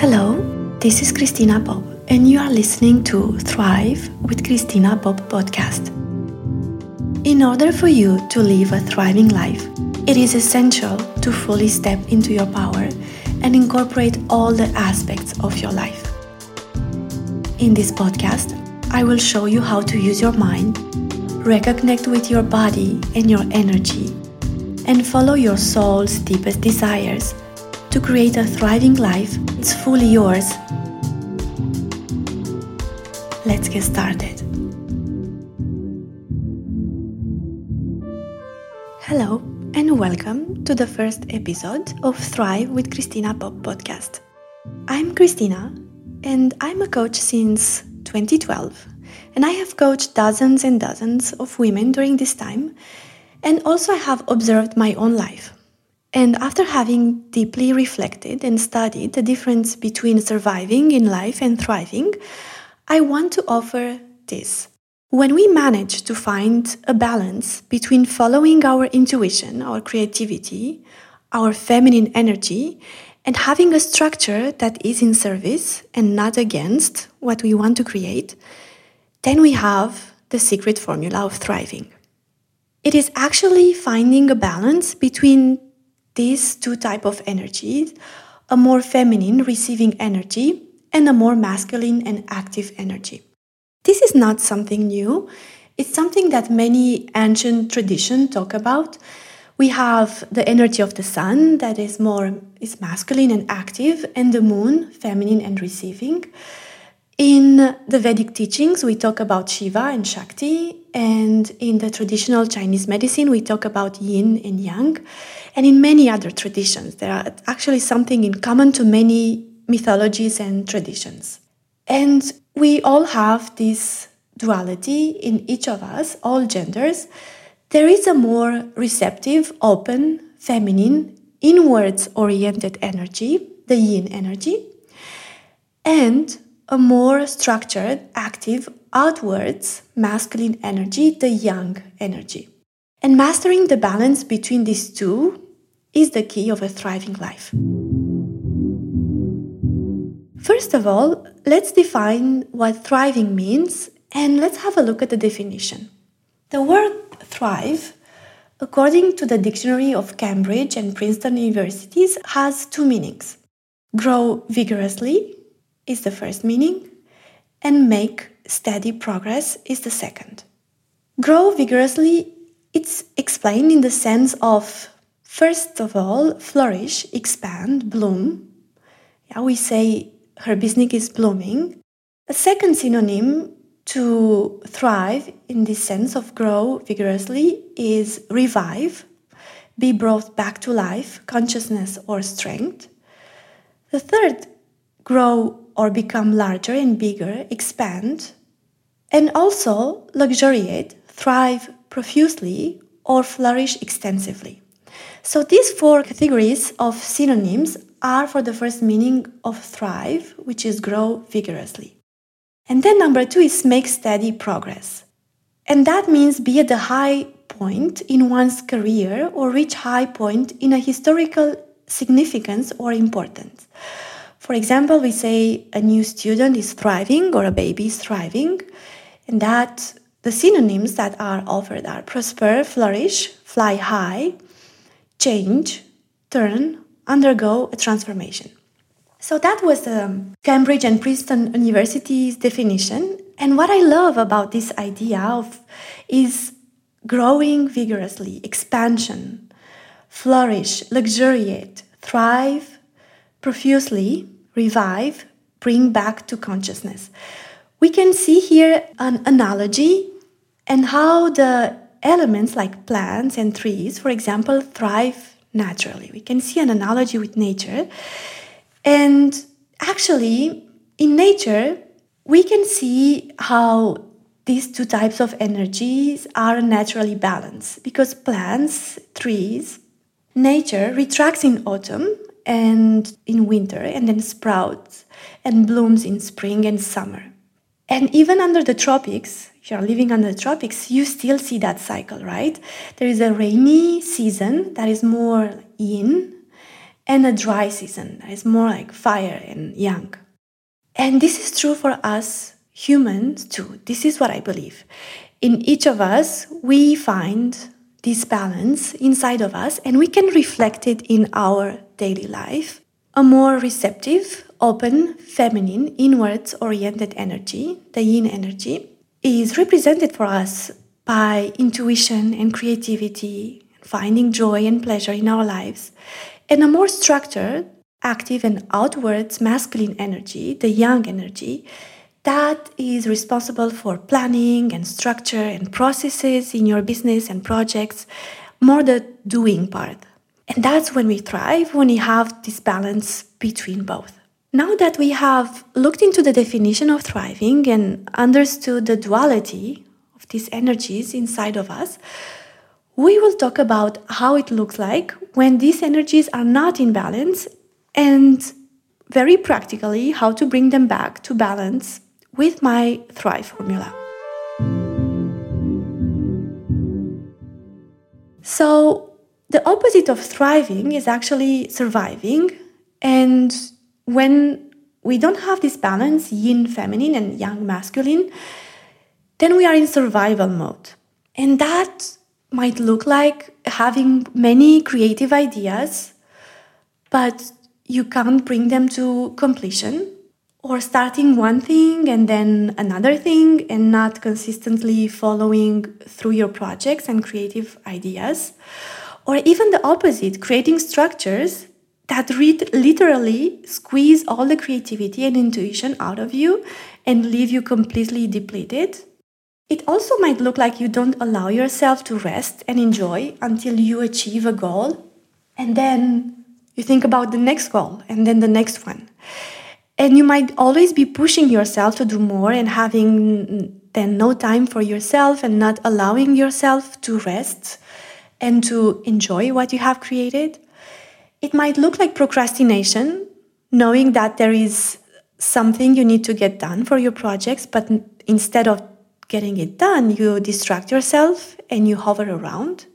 Hello, this is Cristina Pop, and you are listening to Thrive with Cristina Pop podcast. In order for you to live a thriving life, it is essential to fully step into your power and incorporate all the aspects of your life. In this podcast, I will show you how to use your mind, reconnect with your body and your energy, and follow your soul's deepest desires to create a thriving life it's fully yours. Let's get started. Hello, and welcome to the first episode of Thrive with Cristina Pop podcast. I'm Cristina, and I'm a coach since 2012, and I have coached dozens and dozens of women during this time, and also I have observed my own life and after having deeply reflected and studied the difference between surviving in life and thriving, I want to offer this. When we manage to find a balance between following our intuition, our creativity, our feminine energy, and having a structure that is in service and not against what we want to create, then we have the secret formula of thriving. It is actually finding a balance between these two type of energies, a more feminine receiving energy and a more masculine and active energy. This is not something new. It's something that many ancient traditions talk about. We have the energy of the sun that is more is masculine and active and the moon feminine and receiving. In the Vedic teachings, we talk about Shiva and Shakti, and in the traditional Chinese medicine, we talk about yin and yang, and in many other traditions. There are actually something in common to many mythologies and traditions. And we all have this duality in each of us, all genders. There is a more receptive, open, feminine, inwards oriented energy, the yin energy, and a more structured, active, outwards masculine energy, the yang energy. And mastering the balance between these two is the key of a thriving life. First of all, let's define what thriving means and let's have a look at the definition. The word thrive, according to the dictionary of Cambridge and Princeton universities, has two meanings grow vigorously is the first meaning, and make steady progress is the second. Grow vigorously, it's explained in the sense of, first of all, flourish, expand, bloom. Yeah, we say her business is blooming. A second synonym to thrive in this sense of grow vigorously is revive, be brought back to life, consciousness, or strength. The third, grow or become larger and bigger, expand, and also luxuriate, thrive profusely, or flourish extensively. So these four categories of synonyms are for the first meaning of thrive, which is grow vigorously. And then number two is make steady progress. And that means be at the high point in one's career or reach high point in a historical significance or importance. For example, we say a new student is thriving or a baby is thriving, and that the synonyms that are offered are prosper, flourish, fly high, change, turn, undergo a transformation. So that was the Cambridge and Princeton University's definition. And what I love about this idea of is growing vigorously, expansion, flourish, luxuriate, thrive, profusely, revive, bring back to consciousness. We can see here an analogy and how the elements like plants and trees, for example, thrive naturally. We can see an analogy with nature. And actually, in nature, we can see how these two types of energies are naturally balanced because plants, trees, nature retracts in autumn and in winter and then sprouts and blooms in spring and summer. And even under the tropics, if you're living under the tropics, you still see that cycle, right? There is a rainy season that is more yin, and a dry season that is more like fire and yang. And this is true for us humans too. This is what I believe. In each of us, we find this balance inside of us and we can reflect it in our daily life. A more receptive, open, feminine, inwards oriented energy, the yin energy, is represented for us by intuition and creativity, finding joy and pleasure in our lives. And a more structured, active, and outwards masculine energy, the yang energy, that is responsible for planning and structure and processes in your business and projects, more the doing part. And that's when we thrive, when we have this balance between both. Now that we have looked into the definition of thriving and understood the duality of these energies inside of us, we will talk about how it looks like when these energies are not in balance and very practically how to bring them back to balance with my Thrive formula. So, the opposite of thriving is actually surviving. And when we don't have this balance, yin feminine and yang masculine, then we are in survival mode. And that might look like having many creative ideas, but you can't bring them to completion or starting one thing and then another thing and not consistently following through your projects and creative ideas. Or even the opposite, creating structures that read literally squeeze all the creativity and intuition out of you and leave you completely depleted. It also might look like you don't allow yourself to rest and enjoy until you achieve a goal. And then you think about the next goal and then the next one. And you might always be pushing yourself to do more and having then no time for yourself and not allowing yourself to rest and to enjoy what you have created. It might look like procrastination, knowing that there is something you need to get done for your projects, but instead of getting it done, you distract yourself and you hover around.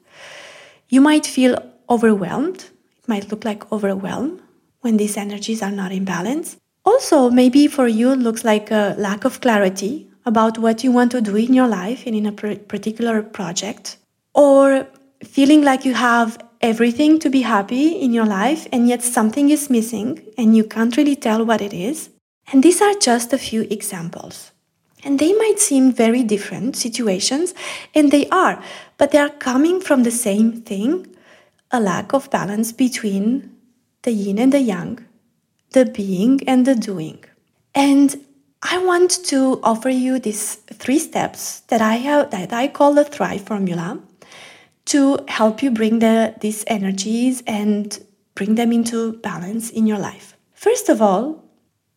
You might feel overwhelmed. It might look like overwhelm when these energies are not in balance. Also, maybe for you, it looks like a lack of clarity about what you want to do in your life and in a particular project, or feeling like you have everything to be happy in your life and yet something is missing and you can't really tell what it is. And these are just a few examples. And they might seem very different situations, and they are, but they are coming from the same thing a lack of balance between the yin and the yang the being and the doing. And I want to offer you these three steps that I have that I call the Thrive formula to help you bring the, these energies and bring them into balance in your life. First of all,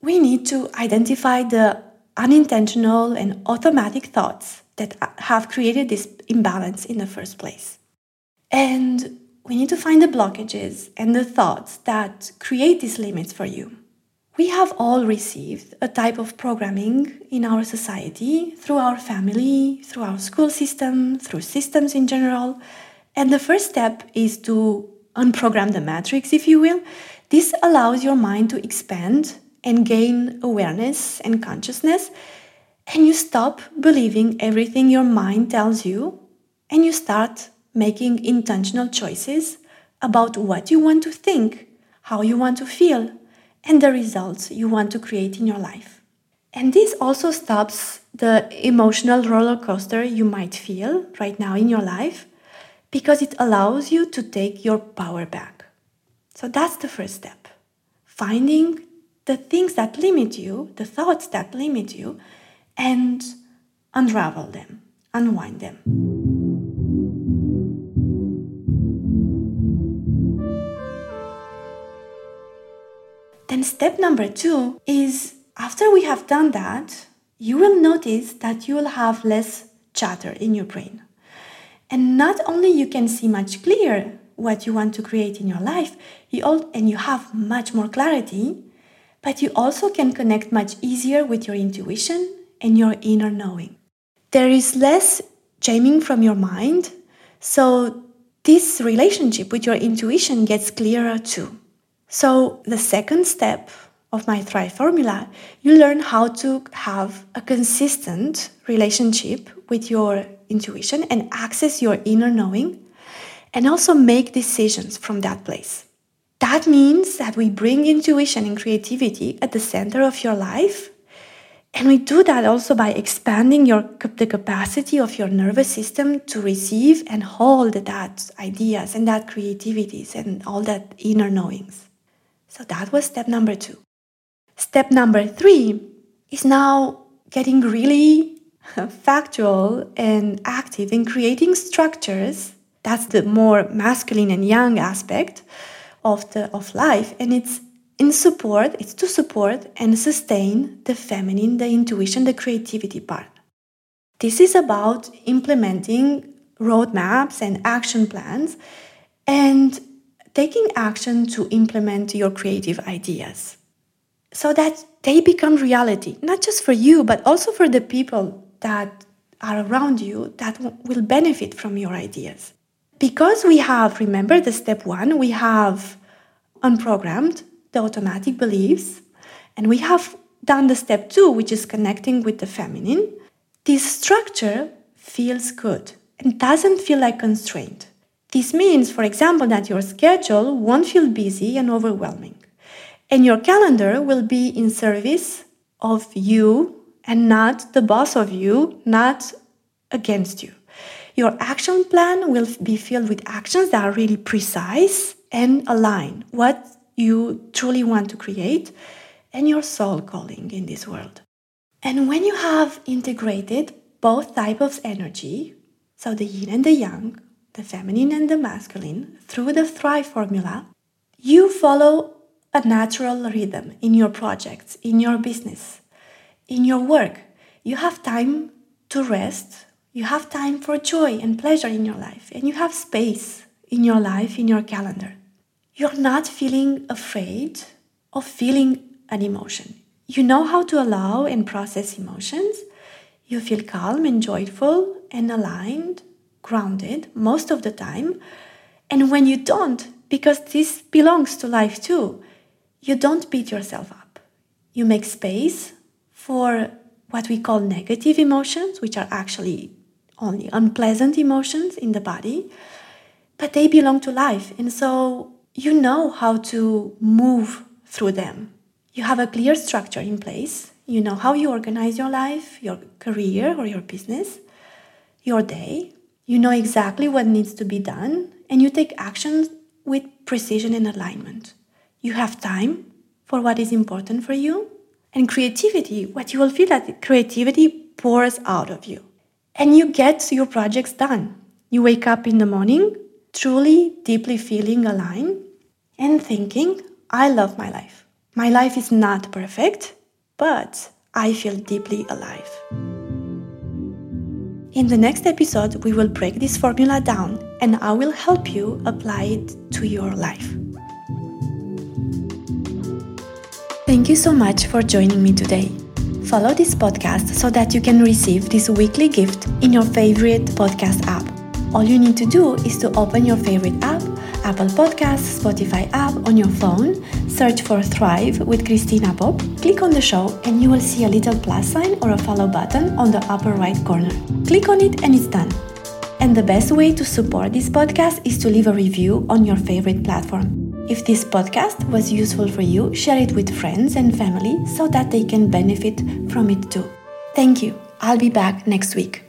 we need to identify the unintentional and automatic thoughts that have created this imbalance in the first place. And we need to find the blockages and the thoughts that create these limits for you. We have all received a type of programming in our society through our family, through our school system, through systems in general. And the first step is to unprogram the matrix, if you will. This allows your mind to expand and gain awareness and consciousness. And you stop believing everything your mind tells you and you start making intentional choices about what you want to think, how you want to feel, and the results you want to create in your life. And this also stops the emotional roller coaster you might feel right now in your life because it allows you to take your power back. So that's the first step. Finding the things that limit you, the thoughts that limit you, and unravel them, unwind them. Step number two is after we have done that, you will notice that you will have less chatter in your brain. And not only you can see much clearer what you want to create in your life, you all, and you have much more clarity, but you also can connect much easier with your intuition and your inner knowing. There is less jamming from your mind, so this relationship with your intuition gets clearer too. So, the second step of my Thrive formula, you learn how to have a consistent relationship with your intuition and access your inner knowing and also make decisions from that place. That means that we bring intuition and creativity at the center of your life. And we do that also by expanding your, the capacity of your nervous system to receive and hold that ideas and that creativities and all that inner knowings. So that was step number two. Step number three is now getting really factual and active in creating structures. That's the more masculine and yang aspect of the of life and it's in support it's to support and sustain the feminine the intuition the creativity part this is about implementing roadmaps and action plans and taking action to implement your creative ideas so that they become reality not just for you but also for the people that are around you that will benefit from your ideas because we have, remember the step one, we have unprogrammed the automatic beliefs, and we have done the step two, which is connecting with the feminine. This structure feels good and doesn't feel like constraint. This means, for example, that your schedule won't feel busy and overwhelming, and your calendar will be in service of you and not the boss of you, not against you. Your action plan will be filled with actions that are really precise and align what you truly want to create and your soul calling in this world. And when you have integrated both types of energy, so the yin and the yang, the feminine and the masculine, through the Thrive formula, you follow a natural rhythm in your projects, in your business, in your work. You have time to rest you have time for joy and pleasure in your life, and you have space in your life, in your calendar. You're not feeling afraid of feeling an emotion. You know how to allow and process emotions. You feel calm and joyful and aligned, grounded most of the time. And when you don't, because this belongs to life too, you don't beat yourself up. You make space for what we call negative emotions, which are actually only unpleasant emotions in the body, but they belong to life. And so you know how to move through them. You have a clear structure in place. You know how you organize your life, your career, or your business, your day. You know exactly what needs to be done, and you take actions with precision and alignment. You have time for what is important for you, and creativity, what you will feel that creativity pours out of you and you get your projects done. You wake up in the morning truly, deeply feeling aligned and thinking, I love my life. My life is not perfect, but I feel deeply alive. In the next episode, we will break this formula down and I will help you apply it to your life. Thank you so much for joining me today. Follow this podcast so that you can receive this weekly gift in your favorite podcast app. All you need to do is to open your favorite app, Apple Podcasts, Spotify app on your phone, search for Thrive with Cristina Pop, click on the show, and you will see a little plus sign or a follow button on the upper right corner. Click on it and it's done. And the best way to support this podcast is to leave a review on your favorite platform. If this podcast was useful for you, share it with friends and family so that they can benefit from it too. Thank you. I'll be back next week.